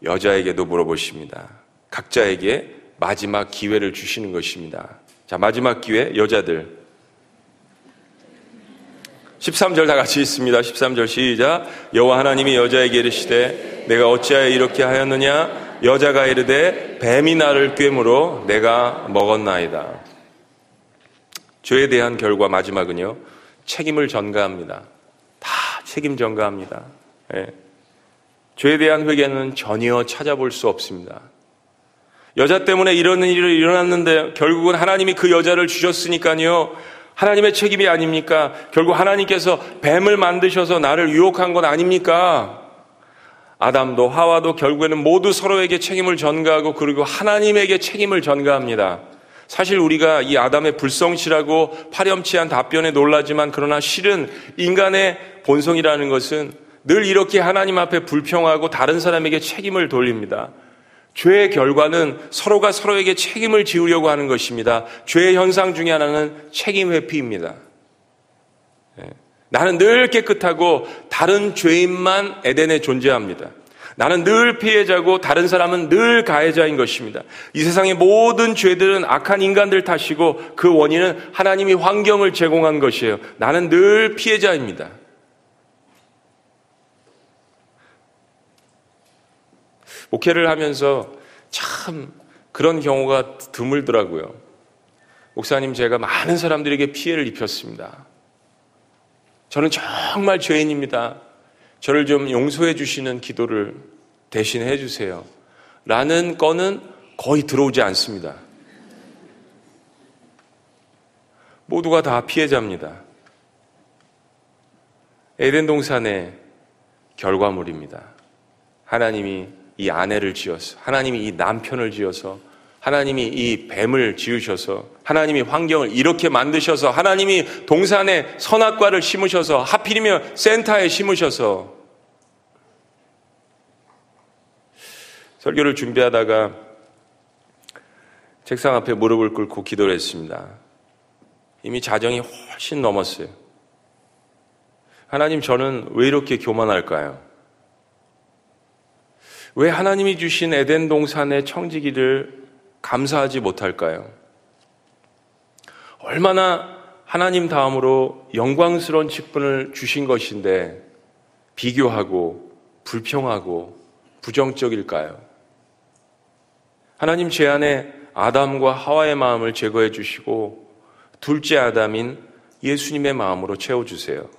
[SPEAKER 3] 여자에게도 물어보십니다. 각자에게 마지막 기회를 주시는 것입니다. 자, 마지막 기회, 여자들. 13절 다 같이 있습니다. 13절 시작. 여호와 하나님이 여자에게 이르시되 내가 어찌하여 이렇게 하였느냐? 여자가 이르되 뱀이 나를 꿰므로 내가 먹었나이다. 죄에 대한 결과 마지막은요. 책임을 전가합니다. 다 책임 전가합니다. 예. 죄에 대한 회개는 전혀 찾아볼 수 없습니다. 여자 때문에 이런 일이 일어났는데 결국은 하나님이 그 여자를 주셨으니까요. 하나님의 책임이 아닙니까? 결국 하나님께서 뱀을 만드셔서 나를 유혹한 건 아닙니까? 아담도 하와도 결국에는 모두 서로에게 책임을 전가하고 그리고 하나님에게 책임을 전가합니다. 사실 우리가 이 아담의 불성실하고 파렴치한 답변에 놀라지만 그러나 실은 인간의 본성이라는 것은 늘 이렇게 하나님 앞에 불평하고 다른 사람에게 책임을 돌립니다. 죄의 결과는 서로가 서로에게 책임을 지우려고 하는 것입니다. 죄의 현상 중에 하나는 책임 회피입니다. 예. 나는 늘 깨끗하고 다른 죄인만 에덴에 존재합니다. 나는 늘 피해자고 다른 사람은 늘 가해자인 것입니다. 이 세상의 모든 죄들은 악한 인간들 탓이고 그 원인은 하나님이 환경을 제공한 것이에요. 나는 늘 피해자입니다. 목회를 하면서 참 그런 경우가 드물더라고요. 목사님, 제가 많은 사람들에게 피해를 입혔습니다. 저는 정말 죄인입니다. 저를 좀 용서해 주시는 기도를 대신 해 주세요. 라는 건은 거의 들어오지 않습니다. 모두가 다 피해자입니다. 에덴 동산의 결과물입니다. 하나님이 이 아내를 지어서 하나님이 이 남편을 지어서 하나님이 이 뱀을 지으셔서 하나님이 환경을 이렇게 만드셔서 하나님이 동산에 선악과를 심으셔서 하필이면 센터에 심으셔서 설교를 준비하다가 책상 앞에 무릎을 꿇고 기도를 했습니다. 이미 자정이 훨씬 넘었어요. 하나님, 저는 왜 이렇게 교만할까요? 왜 하나님이 주신 에덴 동산의 청지기를 감사하지 못할까요? 얼마나 하나님 다음으로 영광스러운 직분을 주신 것인데 비교하고 불평하고 부정적일까요? 하나님 제 안에 아담과 하와의 마음을 제거해 주시고 둘째 아담인 예수님의 마음으로 채워주세요.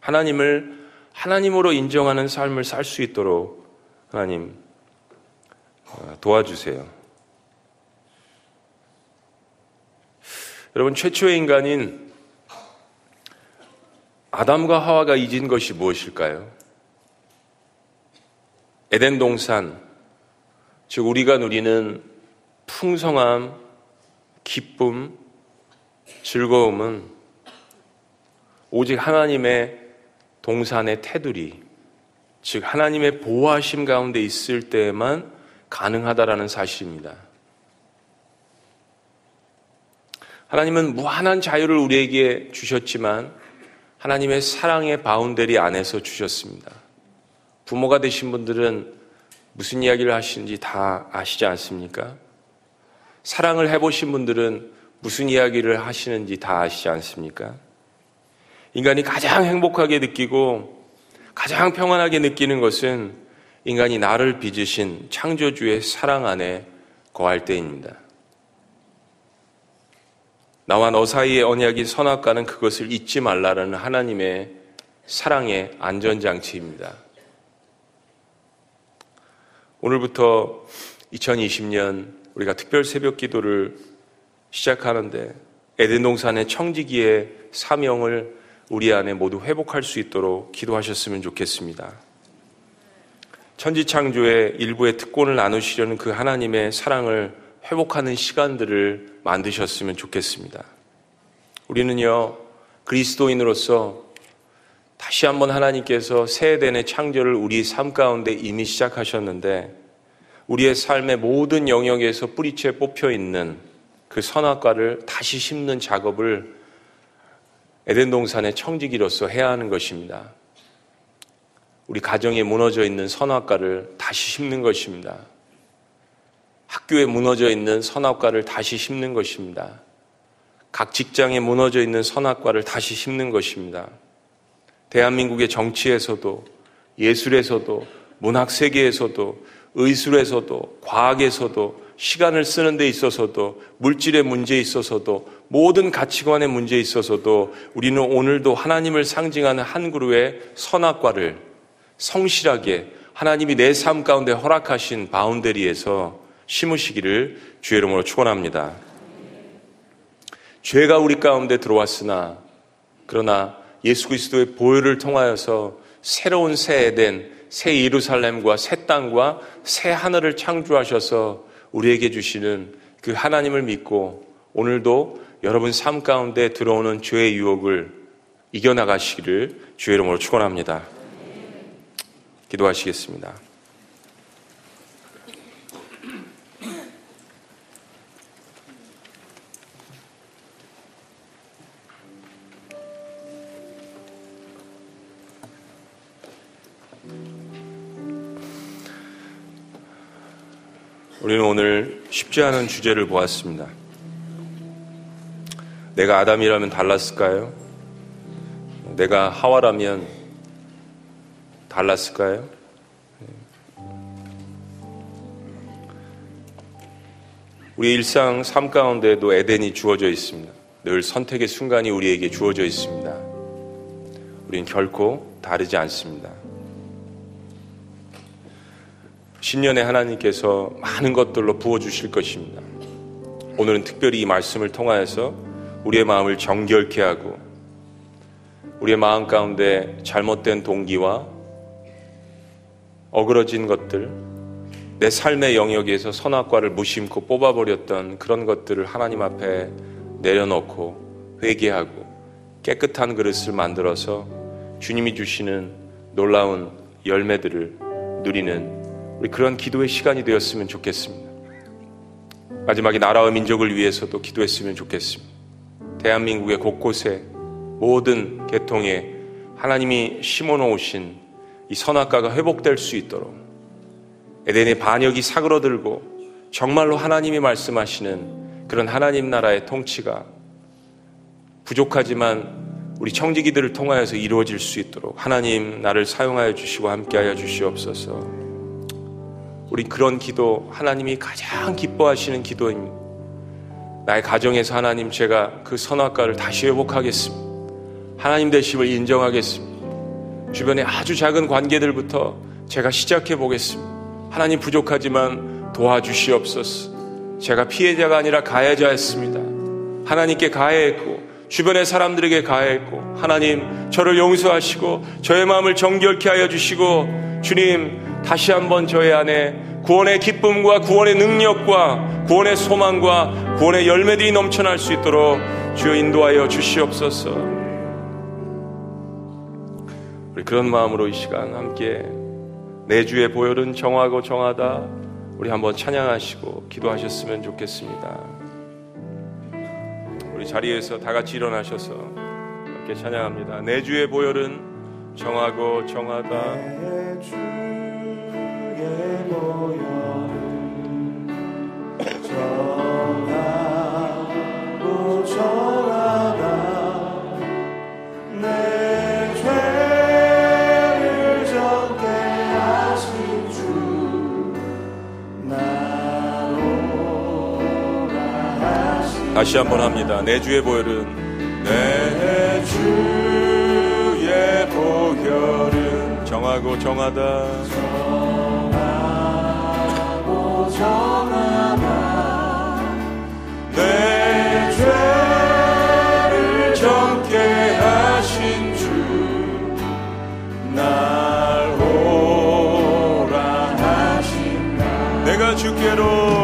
[SPEAKER 3] 하나님을 하나님으로 인정하는 삶을 살 수 있도록 하나님 어, 도와주세요. 여러분 최초의 인간인 아담과 하와가 잊은 것이 무엇일까요? 에덴 동산, 즉 우리가 누리는 풍성함, 기쁨, 즐거움은 오직 하나님의 동산의 테두리, 즉 하나님의 보호하심 가운데 있을 때에만 가능하다라는 사실입니다. 하나님은 무한한 자유를 우리에게 주셨지만 하나님의 사랑의 바운데리 안에서 주셨습니다. 부모가 되신 분들은 무슨 이야기를 하시는지 다 아시지 않습니까? 사랑을 해보신 분들은 무슨 이야기를 하시는지 다 아시지 않습니까? 인간이 가장 행복하게 느끼고 가장 평안하게 느끼는 것은 인간이 나를 빚으신 창조주의 사랑 안에 거할 때입니다. 나와 너 사이의 언약이 선악과는 그것을 잊지 말라라는 하나님의 사랑의 안전장치입니다. 오늘부터 2020년 우리가 특별 새벽 기도를 시작하는데 에덴 동산의 청지기의 사명을 우리 안에 모두 회복할 수 있도록 기도하셨으면 좋겠습니다. 천지 창조의 일부의 특권을 나누시려는 그 하나님의 사랑을 회복하는 시간들을 만드셨으면 좋겠습니다. 우리는요, 그리스도인으로서 다시 한번 하나님께서 새 에덴의 창조를 우리 삶 가운데 이미 시작하셨는데 우리의 삶의 모든 영역에서 뿌리채 뽑혀 있는 그 선악과를 다시 심는 작업을 에덴 동산의 청지기로서 해야 하는 것입니다. 우리 가정에 무너져 있는 선악과를 다시 심는 것입니다. 학교에 무너져 있는 선악과를 다시 심는 것입니다. 각 직장에 무너져 있는 선악과를 다시 심는 것입니다. 대한민국의 정치에서도 예술에서도 문학 세계에서도 의술에서도 과학에서도 시간을 쓰는 데 있어서도 물질의 문제에 있어서도 모든 가치관의 문제에 있어서도 우리는 오늘도 하나님을 상징하는 한 그루의 선악과를 성실하게 하나님이 내 삶 가운데 허락하신 바운데리에서 심으시기를 주의 이름으로 축원합니다. 죄가 우리 가운데 들어왔으나 그러나 예수 그리스도의 보혈을 통하여서 새로운 새 에덴, 새 예루살렘과 새 땅과 새 하늘을 창조하셔서 우리에게 주시는 그 하나님을 믿고 오늘도 여러분 삶 가운데 들어오는 죄의 유혹을 이겨나가시기를 주의 이름으로 축원합니다. 기도하시겠습니다. 우리는 오늘 쉽지 않은 주제를 보았습니다. 내가 아담이라면 달랐을까요? 내가 하와라면 달랐을까요? 우리 일상 삶 가운데도 에덴이 주어져 있습니다. 늘 선택의 순간이 우리에게 주어져 있습니다. 우리는 결코 다르지 않습니다. 신년에 하나님께서 많은 것들로 부어주실 것입니다. 오늘은 특별히 이 말씀을 통하여서 우리의 마음을 정결케 하고 우리의 마음 가운데 잘못된 동기와 어그러진 것들, 내 삶의 영역에서 선악과를 무심코 뽑아버렸던 그런 것들을 하나님 앞에 내려놓고 회개하고 깨끗한 그릇을 만들어서 주님이 주시는 놀라운 열매들을 누리는 우리 그런 기도의 시간이 되었으면 좋겠습니다. 마지막에 나라와 민족을 위해서도 기도했으면 좋겠습니다. 대한민국의 곳곳에 모든 계통에 하나님이 심어 놓으신 이 선악과가 회복될 수 있도록 에덴의 반역이 사그러들고 정말로 하나님이 말씀하시는 그런 하나님 나라의 통치가 부족하지만 우리 청지기들을 통하여서 이루어질 수 있도록 하나님 나를 사용하여 주시고 함께하여 주시옵소서. 우리 그런 기도 하나님이 가장 기뻐하시는 기도입니다. 나의 가정에서 하나님 제가 그 선악과를 다시 회복하겠습니다. 하나님 되심을 인정하겠습니다. 주변의 아주 작은 관계들부터 제가 시작해 보겠습니다. 하나님 부족하지만 도와주시옵소서. 제가 피해자가 아니라 가해자였습니다. 하나님께 가해했고 주변의 사람들에게 가해했고 하나님 저를 용서하시고 저의 마음을 정결케 하여 주시고 주님 다시 한번 저의 안에 구원의 기쁨과 구원의 능력과 구원의 소망과 구원의 열매들이 넘쳐날 수 있도록 주여 인도하여 주시옵소서. 우리 그런 마음으로 이 시간 함께 내 주의 보혈은 정하고 정하다 우리 한번 찬양하시고 기도하셨으면 좋겠습니다. 우리 자리에서 다 같이 일어나셔서 함께 찬양합니다. 내 주의 보혈은 정하고 정하다.
[SPEAKER 1] 다. 내 죄를 정케 하신 주 나로라 하신
[SPEAKER 3] 다시 한번 합니다. 내 주의 보혈은
[SPEAKER 1] 내 주의 보혈은
[SPEAKER 3] 정하고 정하다.
[SPEAKER 1] 정하다. 내 죄를 정케 하신 주날 오라 하신다.
[SPEAKER 3] 내가 주께로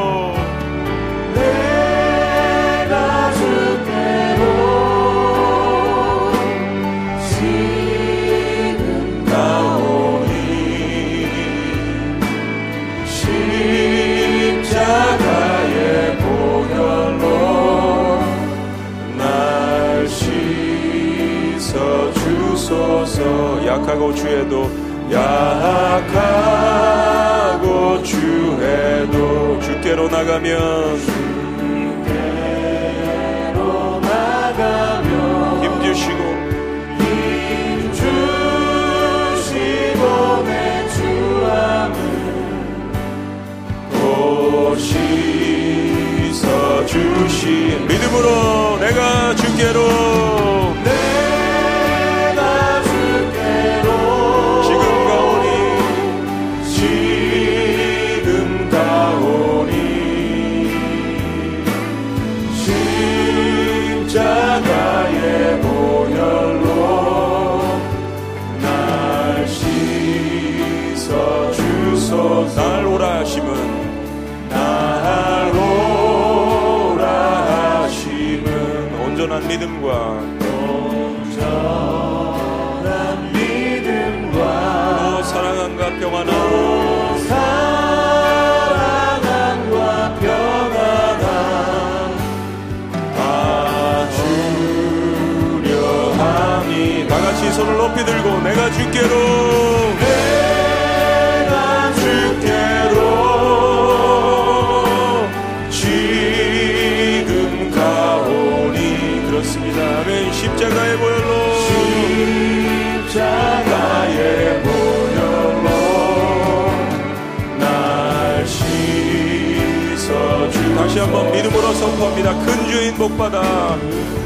[SPEAKER 3] 약하고 주에도
[SPEAKER 1] 약하고 주해도
[SPEAKER 3] 주께로 나가면
[SPEAKER 1] 주께로 나가며
[SPEAKER 3] 힘 주시고
[SPEAKER 1] 힘 주시고 내 주함을 고시서 주신
[SPEAKER 3] 믿음으로 내가 주께로 믿음과
[SPEAKER 1] 온전한 믿음과
[SPEAKER 3] 또 사랑함과 평안함.
[SPEAKER 1] 사랑함과 평안함. 다 주려 함이
[SPEAKER 3] 다 같이 손을 높이 들고 내가 주께로 선포합니다. 큰 주인 복받아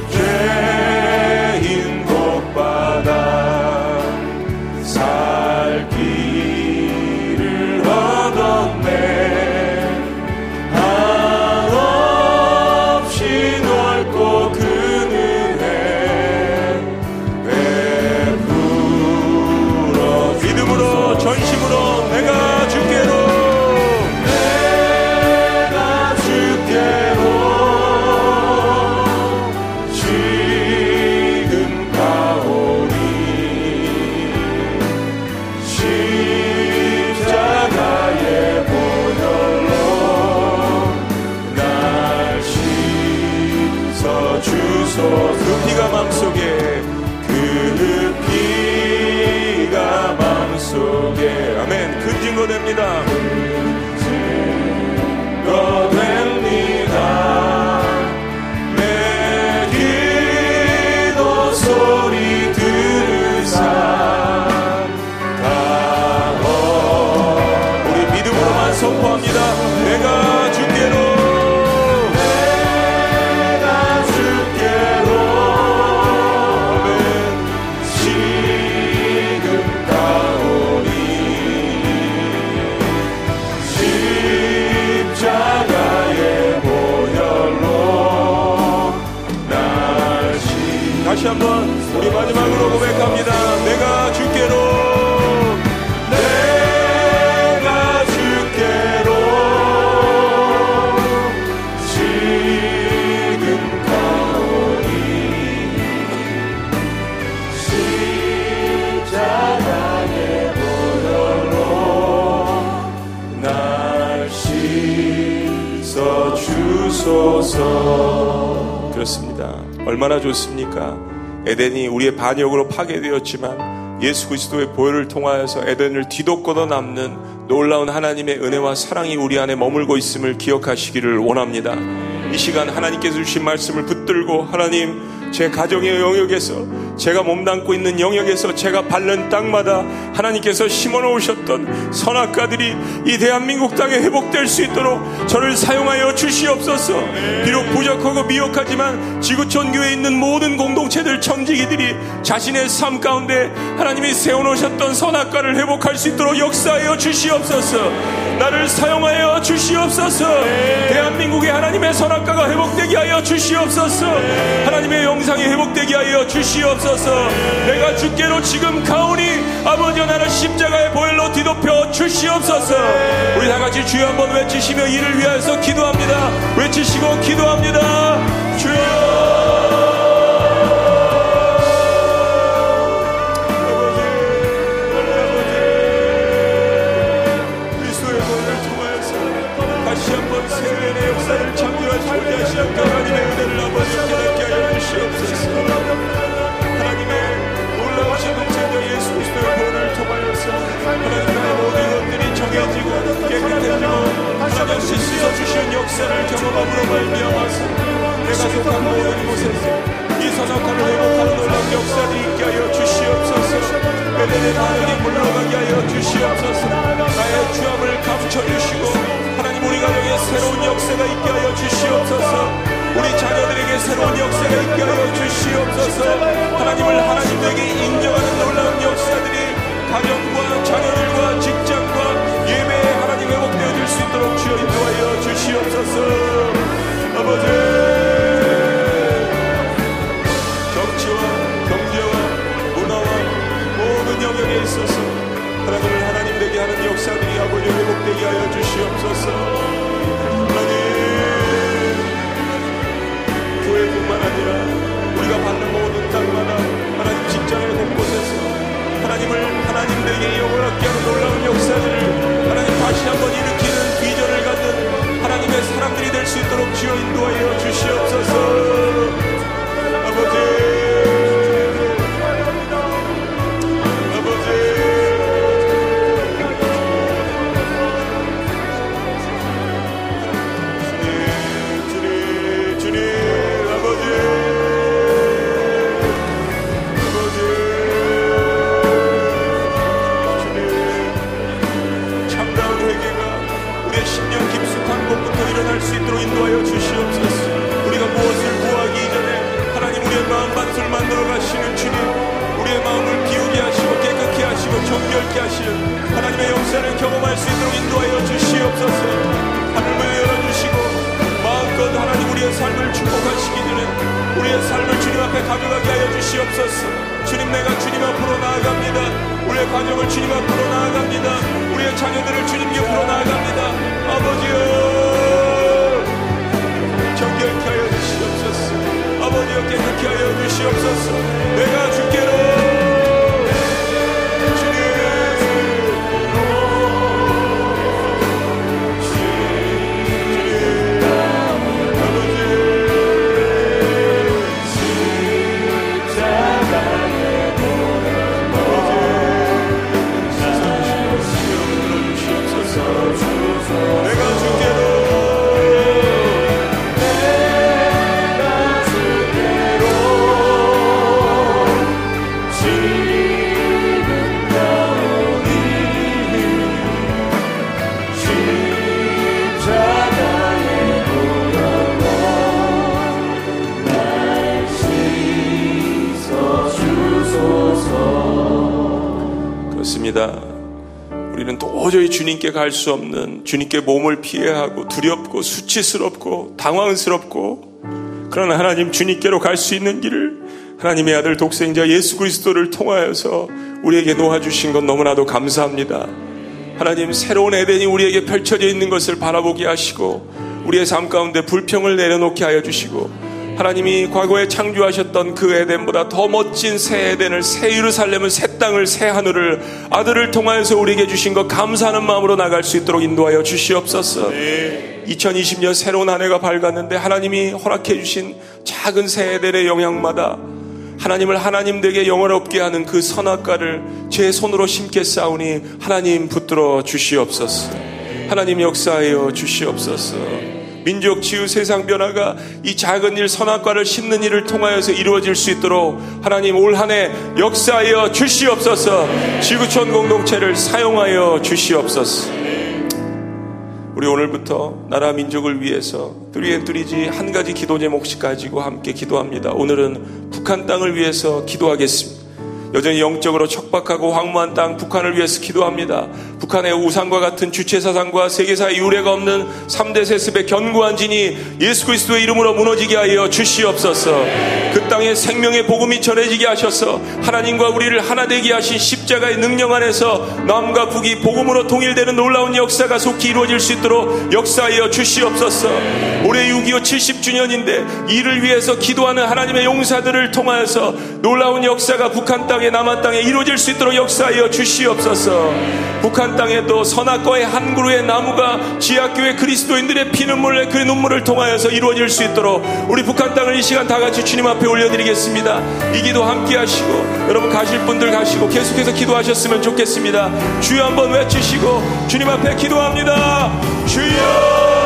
[SPEAKER 3] 에덴이 우리의 반역으로 파괴되었지만 예수 그리스도의 보혈을 통하여서 에덴을 뒤덮고도 남는 놀라운 하나님의 은혜와 사랑이 우리 안에 머물고 있음을 기억하시기를 원합니다. 이 시간 하나님께서 주신 말씀을 붙들고 하나님 제 가정의 영역에서 제가 몸담고 있는 영역에서 제가 밟는 땅마다 하나님께서 심어 놓으셨던 선악가들이 이 대한민국 땅에 회복될 수 있도록 저를 사용하여 주시옵소서. 비록 부족하고 미혹하지만 지구촌 교회에 있는 모든 공동체들 청지기들이 자신의 삶 가운데 하나님이 세워 놓으셨던 선악가를 회복할 수 있도록 역사하여 주시옵소서. 나를 사용하여 주시옵소서. 대한민국의 하나님의 선악가가 회복되게 하여 주시옵소서. 하나님의 영상이 회복되게 하여 주시옵소서. 내가 주께로 지금 가오니 아버지 나를 십자가의 보혈로 뒤덮여 주시옵소서. 우리 다 같이 주여 한번 외치시며 이를 위하여서 기도합니다. 외치시고 기도합니다. 그리 정결케 하시는 하나님의 역사를 경험할 수 있도록 인도하여 주시옵소서. 하늘을 열어주시고 마음껏 하나님 우리의 삶을 축복하시기 전에 우리의 삶을 주님 앞에 가져가게 하여 주시옵소서. 주님 내가 주님 앞으로 나아갑니다. 우리의 가정을 주님 앞으로 나아갑니다. 우리의 자녀들을 주님 곁으로 나아갑니다. 아버지여 정결케 하여 주시옵소서. 아버지여 깨끗게 하여 주시옵소서. 내가 주 그렇습니다. 우리는 도저히 주님께 갈 수 없는 주님께 몸을 피해야 하고 두렵고 수치스럽고 당황스럽고 그러나 하나님 주님께로 갈 수 있는 길을 하나님의 아들 독생자 예수 그리스도를 통하여서 우리에게 놓아주신 것 너무나도 감사합니다. 하나님 새로운 에덴이 우리에게 펼쳐져 있는 것을 바라보게 하시고 우리의 삶 가운데 불평을 내려놓게 하여 주시고 하나님이 과거에 창조하셨던 그 에덴보다 더 멋진 새 에덴을 새 예루살렘을 새 땅을 새 하늘을 아들을 통하여서 우리에게 주신 것 감사하는 마음으로 나갈 수 있도록 인도하여 주시옵소서. 네. 2020년 새로운 한 해가 밝았는데 하나님이 허락해 주신 작은 새 에덴의 영향마다 하나님을 하나님 되게 영원롭게 하는 그 선악과를 제 손으로 심게 싸우니 하나님 붙들어 주시옵소서. 하나님 역사하여 주시옵소서. 민족 치유 세상 변화가 이 작은 일 선악과를 심는 일을 통하여서 이루어질 수 있도록 하나님 올 한 해 역사하여 주시옵소서. 지구촌 공동체를 사용하여 주시옵소서. 우리 오늘부터 나라 민족을 위해서 뚜리앤뚜리지 한 가지 기도 제목씩 가지고 함께 기도합니다. 오늘은 북한 땅을 위해서 기도하겠습니다. 여전히 영적으로 척박하고 황무한 땅 북한을 위해서 기도합니다. 북한의 우상과 같은 주체 사상과 세계사의 유례가 없는 3대 세습의 견고한 진이 예수 그리스도의 이름으로 무너지게 하여 주시옵소서. 그 땅에 생명의 복음이 전해지게 하셔서 하나님과 우리를 하나 되게 하신 십자가의 능력 안에서 남과 북이 복음으로 통일되는 놀라운 역사가 속히 이루어질 수 있도록 역사하여 주시옵소서. 올해 6.25 70주년인데 이를 위해서 기도하는 하나님의 용사들을 통하여서 놀라운 역사가 북한 땅에 남한 땅에 이루어질 수 있도록 역사하여 주시옵소서. 북한 땅에도 선악과의 한 그루의 나무가 지하교회 그리스도인들의 피눈물의 그 눈물을 통하여서 이루어질 수 있도록 우리 북한 땅을 이 시간 다 같이 주님 앞에 올려드리겠습니다. 이 기도 함께 하시고 여러분 가실 분들 가시고 계속해서 기도하셨으면 좋겠습니다. 주여 한번 외치시고 주님 앞에 기도합니다. 주여!